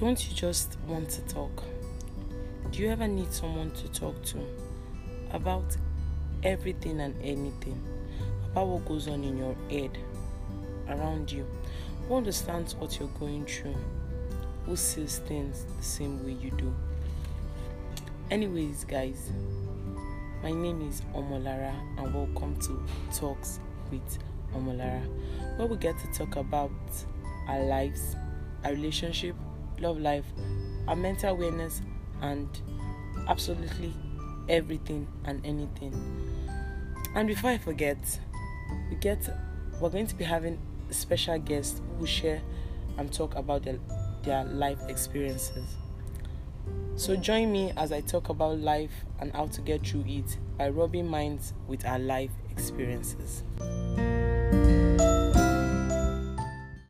Don't you just want to talk? Do you ever need someone to talk to about everything and anything? About what goes on in your head, around you? Who understands what you're going through? Who sees things the same way you do? Anyways, guys, my name is Omolara and welcome to Talks with Omolara, where we get to talk about our lives, our relationship, love life, our mental awareness, and absolutely everything and anything. And before I forget, we get we're going to be having special guests who share and talk about their, their life experiences. So join me as I talk about life and how to get through it by rubbing minds with our life experiences.